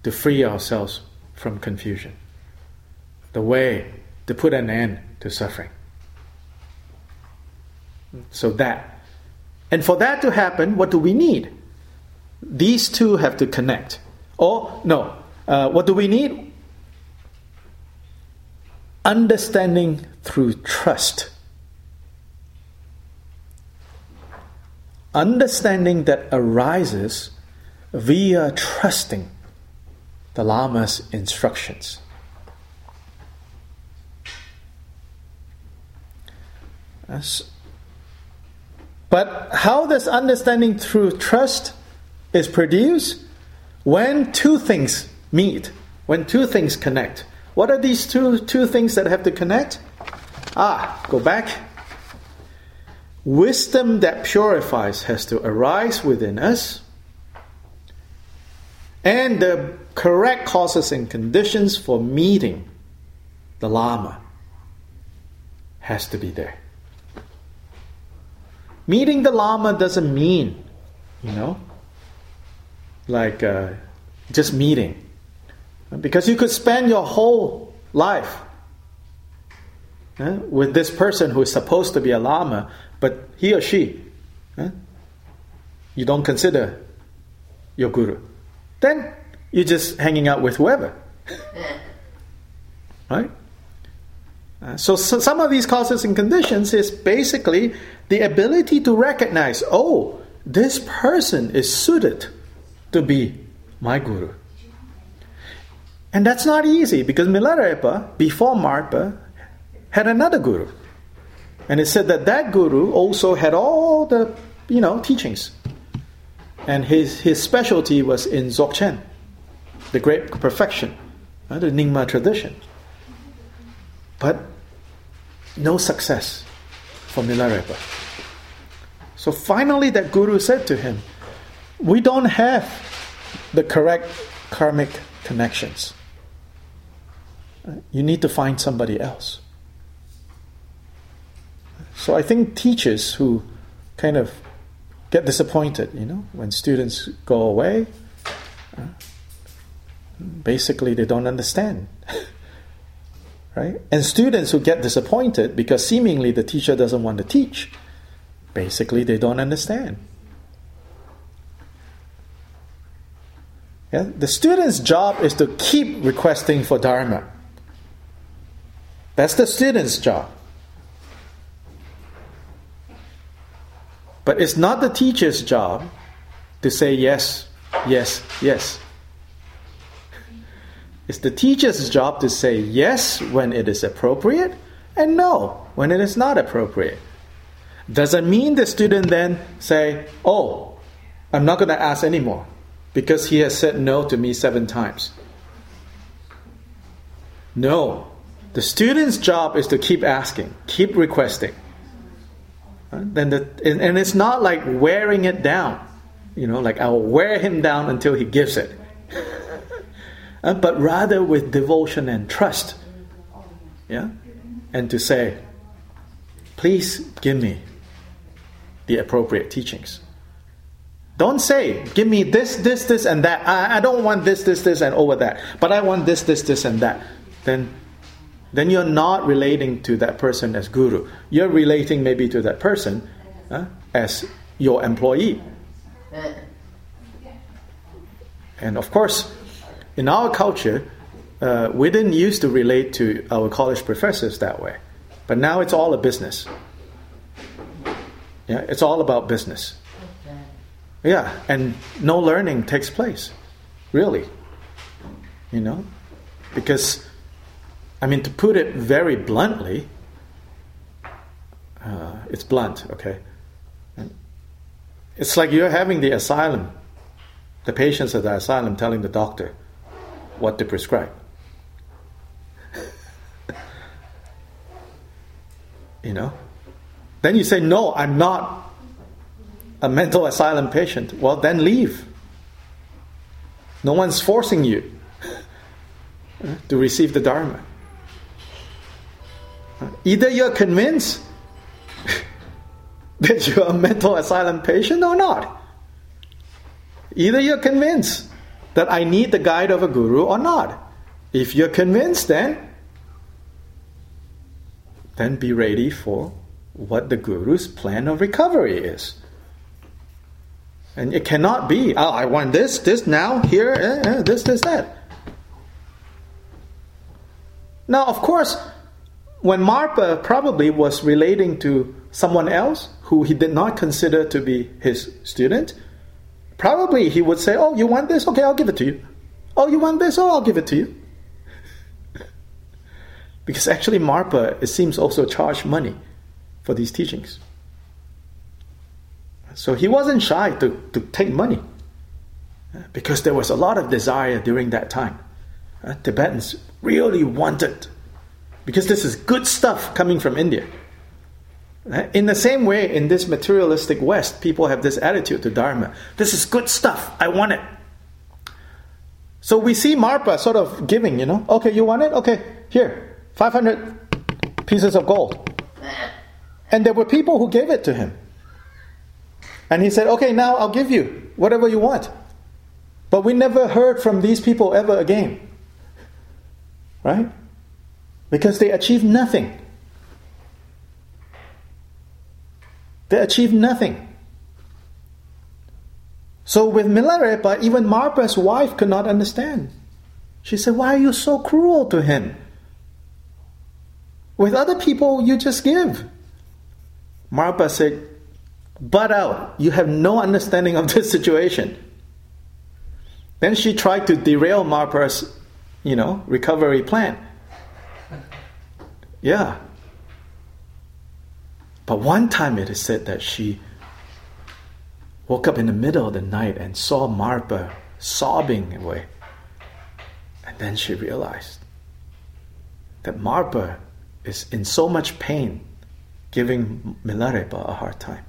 to free ourselves from confusion the way to put an end to suffering. So that. And for that to happen, what do we need? These two have to connect. Or, no, uh, what do we need? Understanding through trust. Understanding that arises via trusting the Lama's instructions. But how this understanding through trust is produced? When two things meet, when two things connect. What are these two, two things that have to connect? Ah, go back. Wisdom that purifies has to arise within us, and the correct causes and conditions for meeting the Lama has to be there. Meeting the Lama doesn't mean, you know, like uh, just meeting. Because you could spend your whole life uh, with this person who is supposed to be a Lama, but he or she, uh, you don't consider your Guru. Then you're just hanging out with whoever. right? Uh, so, so, some of these causes and conditions is basically the ability to recognize, oh, this person is suited to be my guru. And that's not easy because Milarepa, before Marpa, had another guru. And it said that that guru also had all the, you know, teachings. And his, his specialty was in Dzogchen, the great perfection, uh, the Nyingma tradition. But no success for Milarepa. So finally, that guru said to him, we don't have the correct karmic connections. You need to find somebody else. So I think teachers who kind of get disappointed, you know, when students go away, basically they don't understand. right? And students who get disappointed because seemingly the teacher doesn't want to teach, basically they don't understand. Yeah? The student's job is to keep requesting for Dharma. That's the student's job. But it's not the teacher's job to say yes, yes, yes. It's the teacher's job to say yes when it is appropriate and no when it is not appropriate. Doesn't mean the student then say, Oh, I'm not going to ask anymore because he has said no to me seven times. No. The student's job is to keep asking, keep requesting. Then the, and, and it's not like wearing it down. You know, like I'll wear him down until he gives it. Uh, but rather with devotion and trust. Yeah? And to say, please give me the appropriate teachings. Don't say, give me this, this, this, and that. I, I don't want this, this, this, and over that. But I want this, this, this, and that. Then, then you're not relating to that person as guru. You're relating maybe to that person uh, as your employee. And of course, in our culture, uh, we didn't used to relate to our college professors that way, but now it's all a business. Yeah, it's all about business. Yeah, and no learning takes place, really. You know, because, I mean, to put it very bluntly, uh, it's blunt, okay? It's like you're having the asylum, the patients at the asylum telling the doctor, what to prescribe. you know? Then you say, No, I'm not a mental asylum patient. Well, then leave. No one's forcing you to receive the Dharma. Either you're convinced that you're a mental asylum patient or not. Either you're convinced that I need the guide of a guru or not. If you're convinced, then then be ready for what the guru's plan of recovery is. And it cannot be, oh, I want this, this now, here, eh, eh, this, this, that. Now, of course, when Marpa probably was relating to someone else who he did not consider to be his student, Probably he would say, Oh, you want this? Okay, I'll give it to you. Oh, you want this? Oh, I'll give it to you. because actually, Marpa, it seems, also charged money for these teachings. So he wasn't shy to, to take money because there was a lot of desire during that time. Uh, Tibetans really wanted, because this is good stuff coming from India. Uh, in the same way, in this materialistic West, people have this attitude to Dharma. This is good stuff. I want it. So we see Marpa sort of giving, you know, okay, you want it? Okay, here, 500 pieces of gold. And there were people who gave it to him. And he said, okay, now I'll give you whatever you want. But we never heard from these people ever again. Right? Because they achieve nothing. They achieve nothing. So with Milarepa, even Marpa's wife could not understand. She said, Why are you so cruel to him? With other people, you just give. Marpa said, Butt out. Uh, you have no understanding of this situation. Then she tried to derail Marpa's, you know, recovery plan. Yeah. But one time it is said that she woke up in the middle of the night and saw Marpa sobbing away. And then she realized that Marpa is in so much pain, giving Milarepa a hard time.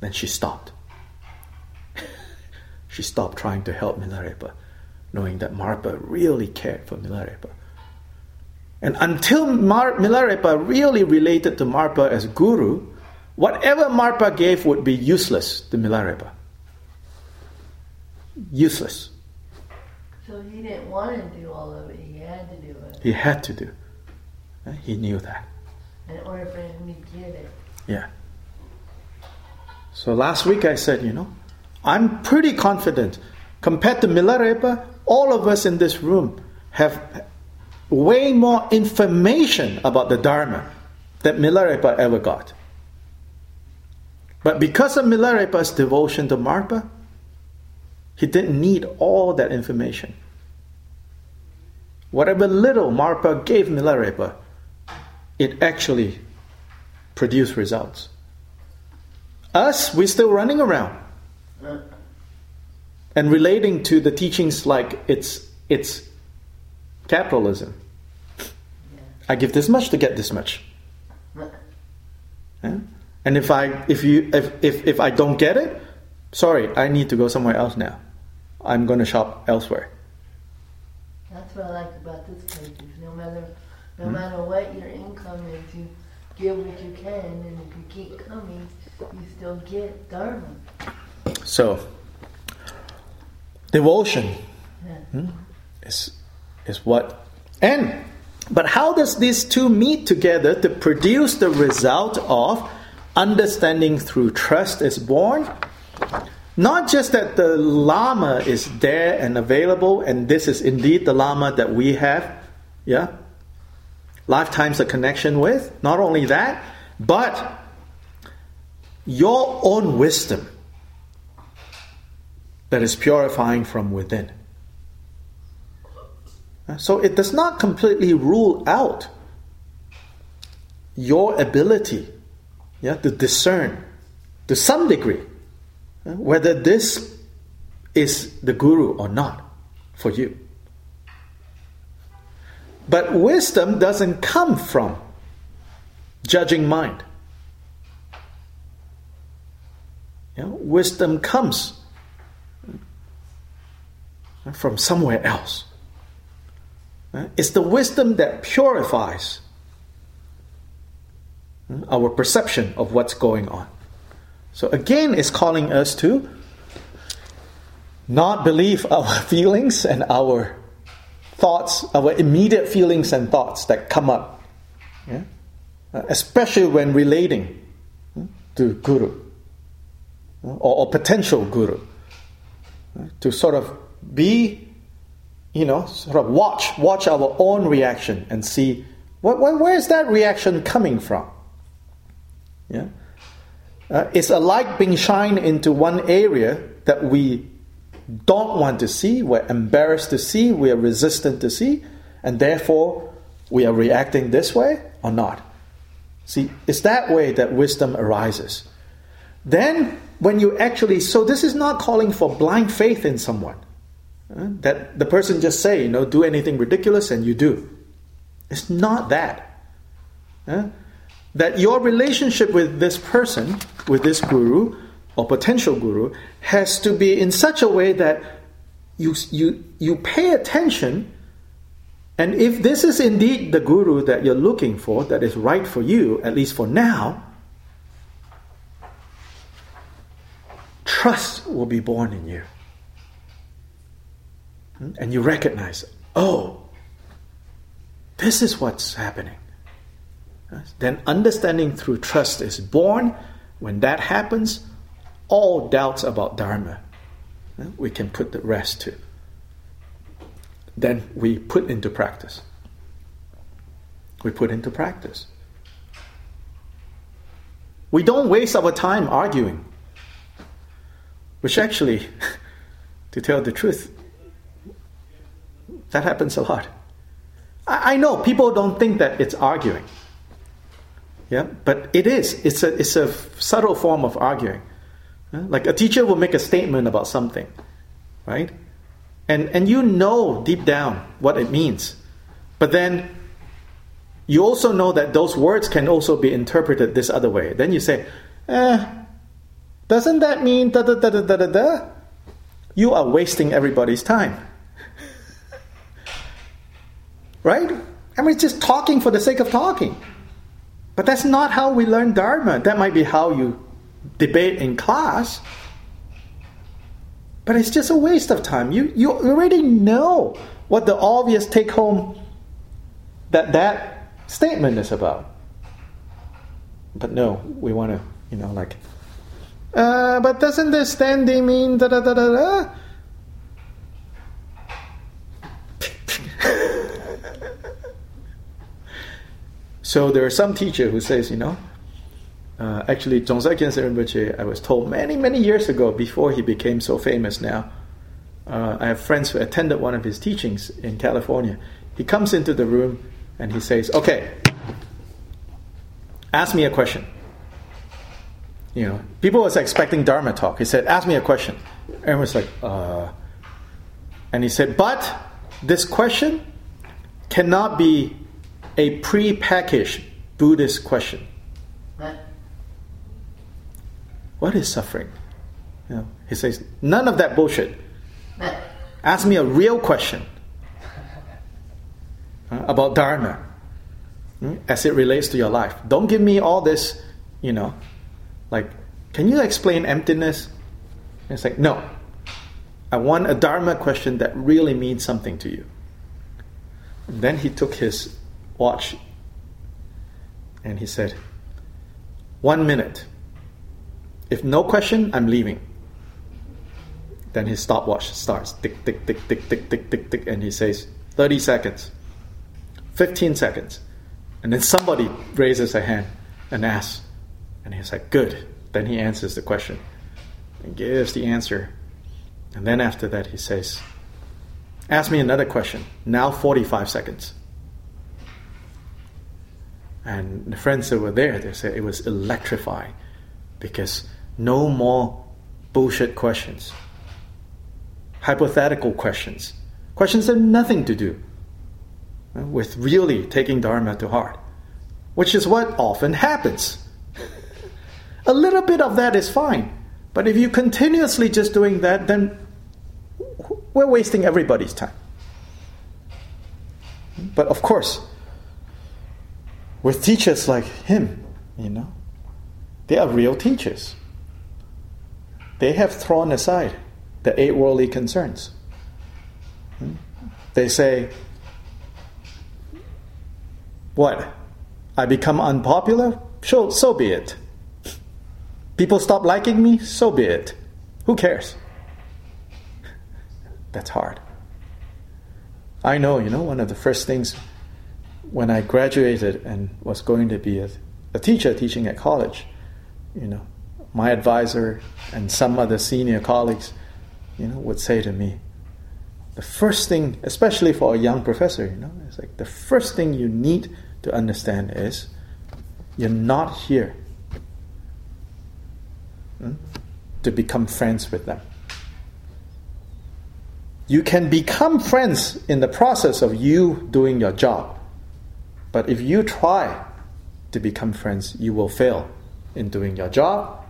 Then she stopped. she stopped trying to help Milarepa, knowing that Marpa really cared for Milarepa. And until Mar- Milarepa really related to Marpa as guru, whatever Marpa gave would be useless to Milarepa. Useless. So he didn't want to do all of it. He had to do it He had to do. Uh, He knew that. in order for him to get it. Yeah. So last week I said, you know, I'm pretty confident compared to Milarepa, all of us in this room have way more information about the Dharma that Milarepa ever got. But because of Milarepa's devotion to Marpa, he didn't need all that information. Whatever little Marpa gave Milarepa, it actually produced results. Us, we're still running around and relating to the teachings like it's it's capitalism. I give this much to get this much. Yeah? And if I if you if, if if I don't get it, sorry, I need to go somewhere else now. I'm going to shop elsewhere. That's what I like about this place. No matter no Hmm? matter what your income is, you give what you can, and if you keep coming, you still get dharma. So, devotion Yeah. is is what? And but how does these two meet together to produce the result of understanding through trust is born? Not just that the lama is there and available and this is indeed the lama that we have yeah lifetimes of connection with. Not only that but your own wisdom that is purifying from within so it does not completely rule out your ability yeah, to discern to some degree whether this is the guru or not for you. But wisdom doesn't come from judging mind. Yeah, wisdom comes from somewhere else. It's the wisdom that purifies our perception of what's going on. So again, it's calling us to not believe our feelings and our thoughts, our immediate feelings and thoughts that come up, yeah? Uh, especially when relating to guru or, or potential guru, to sort of be you know, sort of watch, watch our own reaction and see where is that reaction coming from? Yeah, uh, it's a light being shined into one area that we don't want to see, we're embarrassed to see, we are resistant to see, and therefore we are reacting this way or not. See, it's that way that wisdom arises. Then, when you actually, so this is not calling for blind faith in someone. That the person just say, you know, do anything ridiculous and you do. It's not that. Uh, that your relationship with this person, with this guru or potential guru, has to be in such a way that you, you, you pay attention. And if this is indeed the guru that you're looking for, that is right for you, at least for now, trust will be born in you Hmm? and you recognize, oh, this is what's happening. Then understanding through trust is born. When that happens, all doubts about Dharma we can put the rest to. Then we put into practice. We put into practice. We don't waste our time arguing, which actually, to tell the truth, that happens a lot. I, I know people don't think that it's arguing. Yeah, but it is. It's a, it's a subtle form of arguing. Like a teacher will make a statement about something, right? And, and you know deep down what it means. But then you also know that those words can also be interpreted this other way. Then you say, eh, doesn't that mean da da da da da da you are wasting everybody's time. Right? I mean, it's just talking for the sake of talking. But that's not how we learn Dharma. That might be how you debate in class. But it's just a waste of time. You, you already know what the obvious take home that that statement is about. But no, we want to, you know, like, uh, but doesn't this standing mean da da da da da? So there are some teacher who says, you know, uh, actually, Dzongsar Khyentse Rinpoche, I was told many, many years ago, before he became so famous now, uh, I have friends who attended one of his teachings in California. He comes into the room and he says, Okay, ask me a question. You know, people was expecting Dharma talk. He said, Ask me a question. Everyone was like, uh. And he said, But this question cannot be a pre-packaged Buddhist question. What is suffering? You know, he says, none of that bullshit. Ask me a real question uh, about Dharma hmm, as it relates to your life. Don't give me all this, you know, like, can you explain emptiness? And it's like, no. I want a Dharma question that really means something to you. And then he took his watch and he said, One minute. If no question, I'm leaving. Then his stopwatch starts tick, tick, tick, tick, tick, tick, tick, tick, and he says, 30 seconds, 15 seconds. And then somebody raises a hand and asks, and he's like, good. Then he answers the question and gives the answer. And then after that, he says, ask me another question. Now 45 seconds. And the friends that were there, they said it was electrifying because no more bullshit questions, hypothetical questions, questions that have nothing to do with really taking Dharma to heart, which is what often happens. A little bit of that is fine, but if you continuously just doing that, then we're wasting everybody's time. But of course, with teachers like him, you know, they are real teachers. They have thrown aside the eight worldly concerns. Hmm? They say, What? I become unpopular? So, so be it. People stop liking me? So be it. Who cares? That's hard. I know, you know, one of the first things when I graduated and was going to be a, a teacher teaching at college, you know, my advisor and some other senior colleagues, you know, would say to me, the first thing, especially for a young professor, you know, it's like the first thing you need to understand is you're not here hmm, to become friends with them. You can become friends in the process of you doing your job. But if you try to become friends, you will fail in doing your job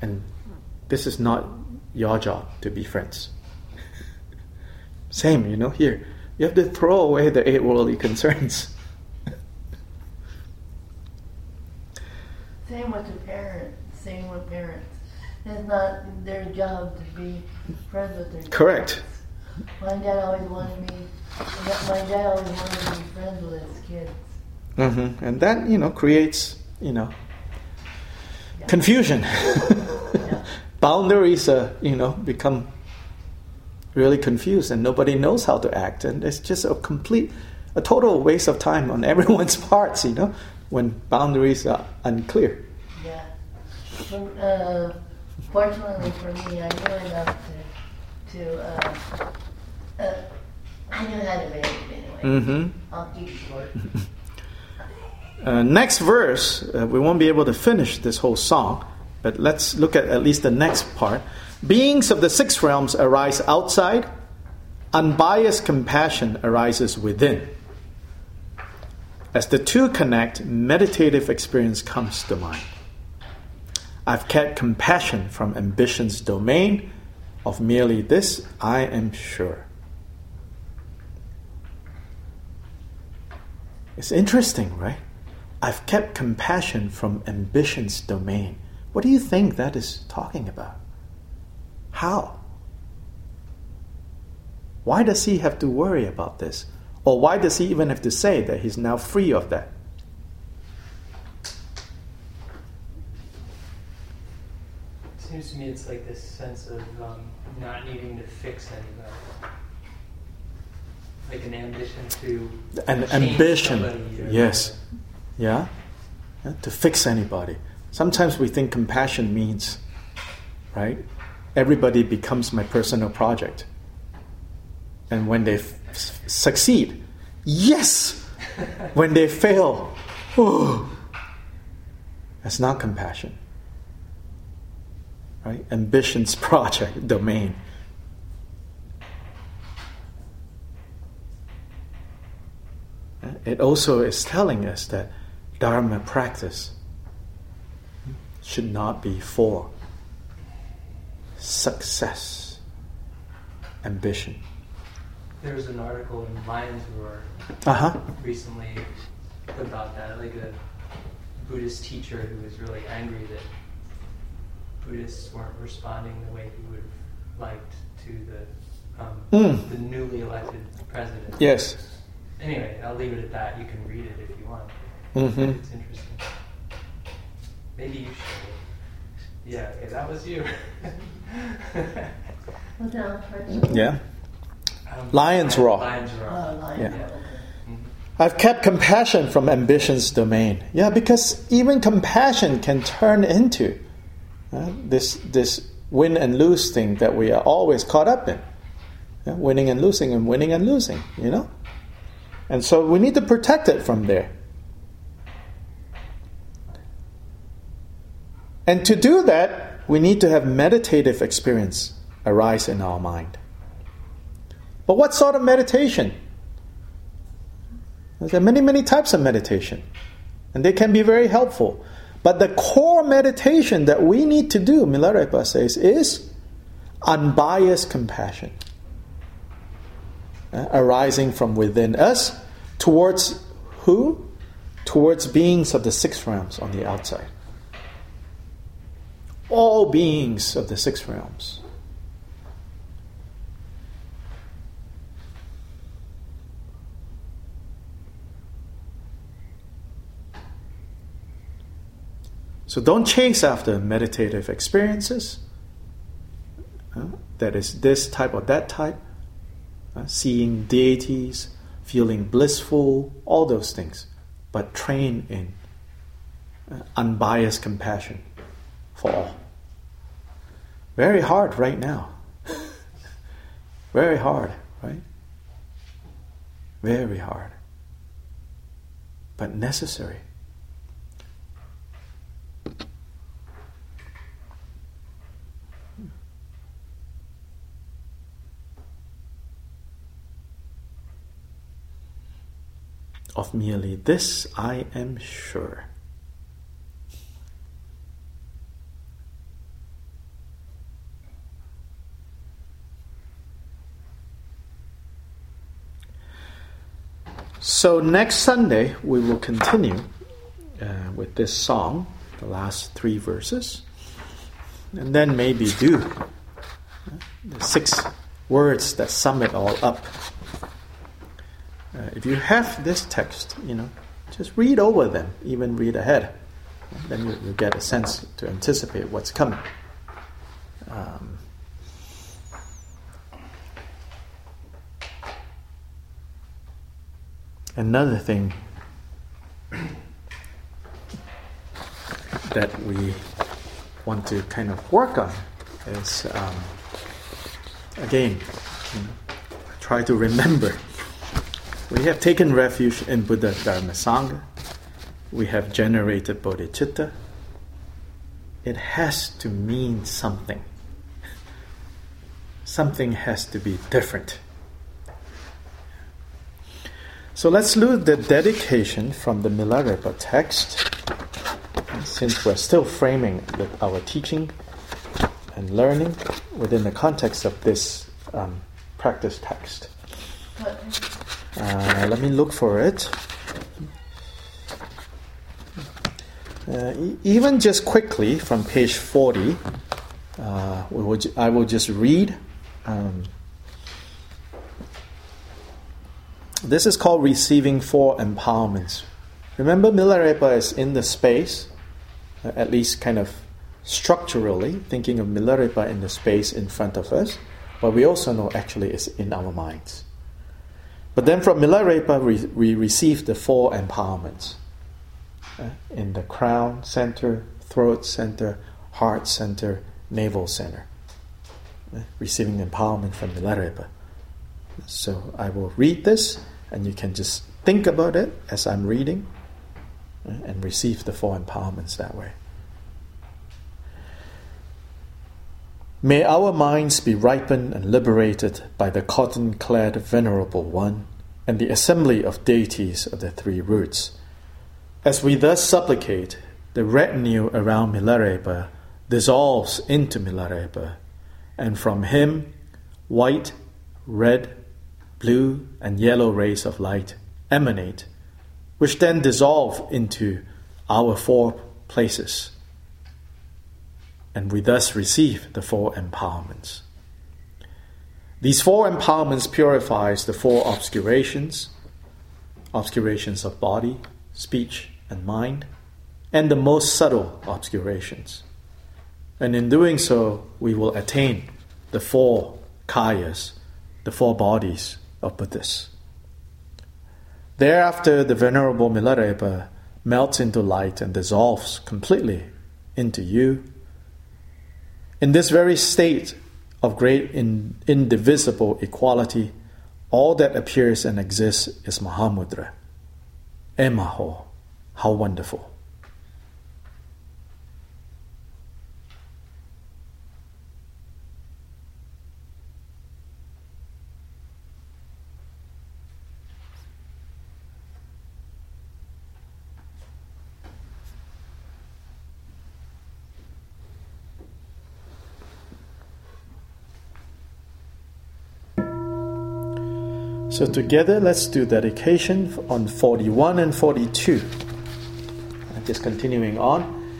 and this is not your job to be friends. Same, you know, here. You have to throw away the eight worldly concerns. Same with the parents. Same with parents. It's not their job to be friends with their Correct. Kids. My dad always wanted me. My dad always wanted to be friends with his kids. Mm-hmm. And that you know creates you know confusion. Boundaries, uh, you know, become really confused, and nobody knows how to act, and it's just a complete, a total waste of time on everyone's parts, you know, when boundaries are unclear. Yeah. uh, fortunately for me, I knew enough to, to uh, uh, I knew how to behave anyway. Mm-hmm. I'll keep short. Uh, next verse, uh, we won't be able to finish this whole song, but let's look at at least the next part. Beings of the six realms arise outside, unbiased compassion arises within. As the two connect, meditative experience comes to mind. I've kept compassion from ambition's domain. Of merely this, I am sure. It's interesting, right? I've kept compassion from ambition's domain. What do you think that is talking about? How? Why does he have to worry about this? Or why does he even have to say that he's now free of that? It seems to me it's like this sense of um, not needing to fix anybody. Like an ambition to. An ambition, yes. Yeah? yeah? To fix anybody. Sometimes we think compassion means, right? Everybody becomes my personal project. And when they f- succeed, yes! when they fail, oh, that's not compassion right? Ambitions project domain. It also is telling us that Dharma practice should not be for success, ambition. There was an article in Lion's Roar uh-huh. recently about that, like a Buddhist teacher who was really angry that Buddhists weren't responding the way he would have liked to the um, mm. the newly elected president. Yes. Anyway, I'll leave it at that. You can read it if you want. Mm-hmm. It's interesting. Maybe you should. Yeah. Okay, that was you. yeah. Um, Lion's Roar. Lion's Roar. Oh, lion. yeah. yeah. Mm-hmm. I've kept compassion from ambition's domain. Yeah, because even compassion can turn into uh, this this win and lose thing that we are always caught up in. Yeah, winning and losing and winning and losing, you know? And so we need to protect it from there. And to do that, we need to have meditative experience arise in our mind. But what sort of meditation? There are many, many types of meditation, and they can be very helpful. But the core meditation that we need to do, Milarepa says, is unbiased compassion uh, arising from within us towards who? Towards beings of the six realms on the outside. All beings of the six realms. So don't chase after meditative experiences. Uh, that is this type or that type. Uh, seeing deities, feeling blissful, all those things. But train in uh, unbiased compassion for all. Very hard right now. Very hard, right? Very hard. But necessary. Of merely this I am sure. So, next Sunday we will continue uh, with this song, the last three verses, and then maybe do uh, the six words that sum it all up. Uh, if you have this text, you know, just read over them, even read ahead. Then you, you get a sense to anticipate what's coming. Um, another thing that we want to kind of work on is um, again, you know, try to remember we have taken refuge in Buddha Dharma Sangha. We have generated bodhicitta. It has to mean something. Something has to be different. So let's look at the dedication from the Milarepa text. since we're still framing the, our teaching and learning within the context of this um, practice text. Uh, let me look for it. Uh, even just quickly from page 40, uh, will I will just read. Um, this is called receiving four empowerments. Remember, Milarepa is in the space, uh, at least kind of structurally, thinking of Milarepa in the space in front of us, but we also know actually it's in our minds. But then from Milarepa, we, we receive the four empowerments uh, in the crown center, throat center, heart center, navel center. Uh, receiving empowerment from Milarepa. So I will read this, and you can just think about it as I'm reading uh, and receive the four empowerments that way. May our minds be ripened and liberated by the cotton clad Venerable One and the assembly of deities of the three roots. As we thus supplicate, the retinue around Milarepa dissolves into Milarepa, and from him, white, red, blue, and yellow rays of light emanate, which then dissolve into our four places and we thus receive the four empowerments. These four empowerments purifies the four obscurations, obscurations of body, speech, and mind, and the most subtle obscurations. And in doing so, we will attain the four kayas, the four bodies of Buddhists. Thereafter, the Venerable Milarepa melts into light and dissolves completely into you in this very state of great in, indivisible equality, all that appears and exists is Mahamudra. Emaho, how wonderful. So, together, let's do dedication on 41 and 42. Just continuing on.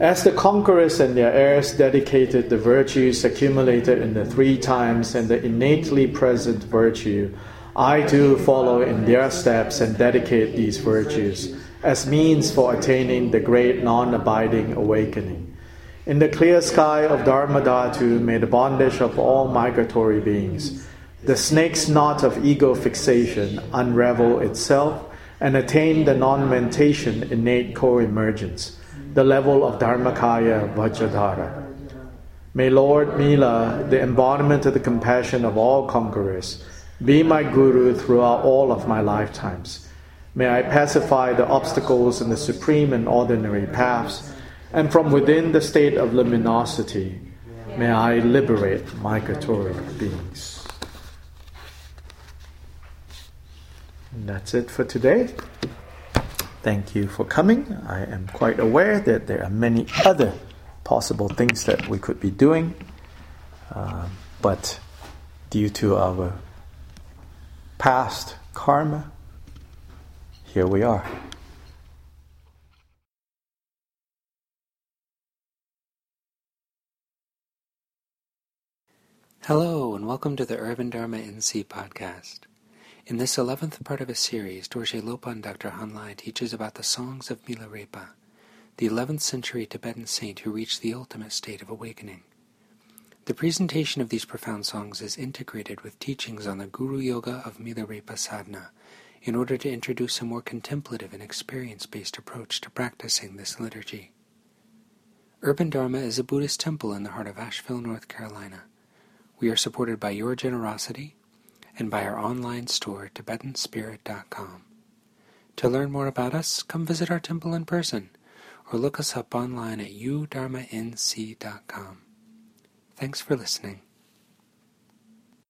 As the conquerors and their heirs dedicated the virtues accumulated in the three times and the innately present virtue, I too follow in their steps and dedicate these virtues as means for attaining the great non abiding awakening. In the clear sky of Dharmadhatu, may the bondage of all migratory beings the snake's knot of ego fixation unravel itself and attain the non mentation innate co emergence, the level of Dharmakaya Vajradhara. May Lord Mila, the embodiment of the compassion of all conquerors, be my guru throughout all of my lifetimes. May I pacify the obstacles in the supreme and ordinary paths, and from within the state of luminosity, may I liberate migratory beings. And that's it for today. Thank you for coming. I am quite aware that there are many other possible things that we could be doing, uh, but due to our past karma, here we are. Hello, and welcome to the Urban Dharma NC podcast. In this 11th part of a series, Dorje Lopan Dr. Hanlai teaches about the songs of Milarepa, the 11th century Tibetan saint who reached the ultimate state of awakening. The presentation of these profound songs is integrated with teachings on the Guru Yoga of Milarepa Sadhana in order to introduce a more contemplative and experience-based approach to practicing this liturgy. Urban Dharma is a Buddhist temple in the heart of Asheville, North Carolina. We are supported by your generosity and by our online store, TibetanSpirit.com. To learn more about us, come visit our temple in person or look us up online at udharmanc.com. Thanks for listening.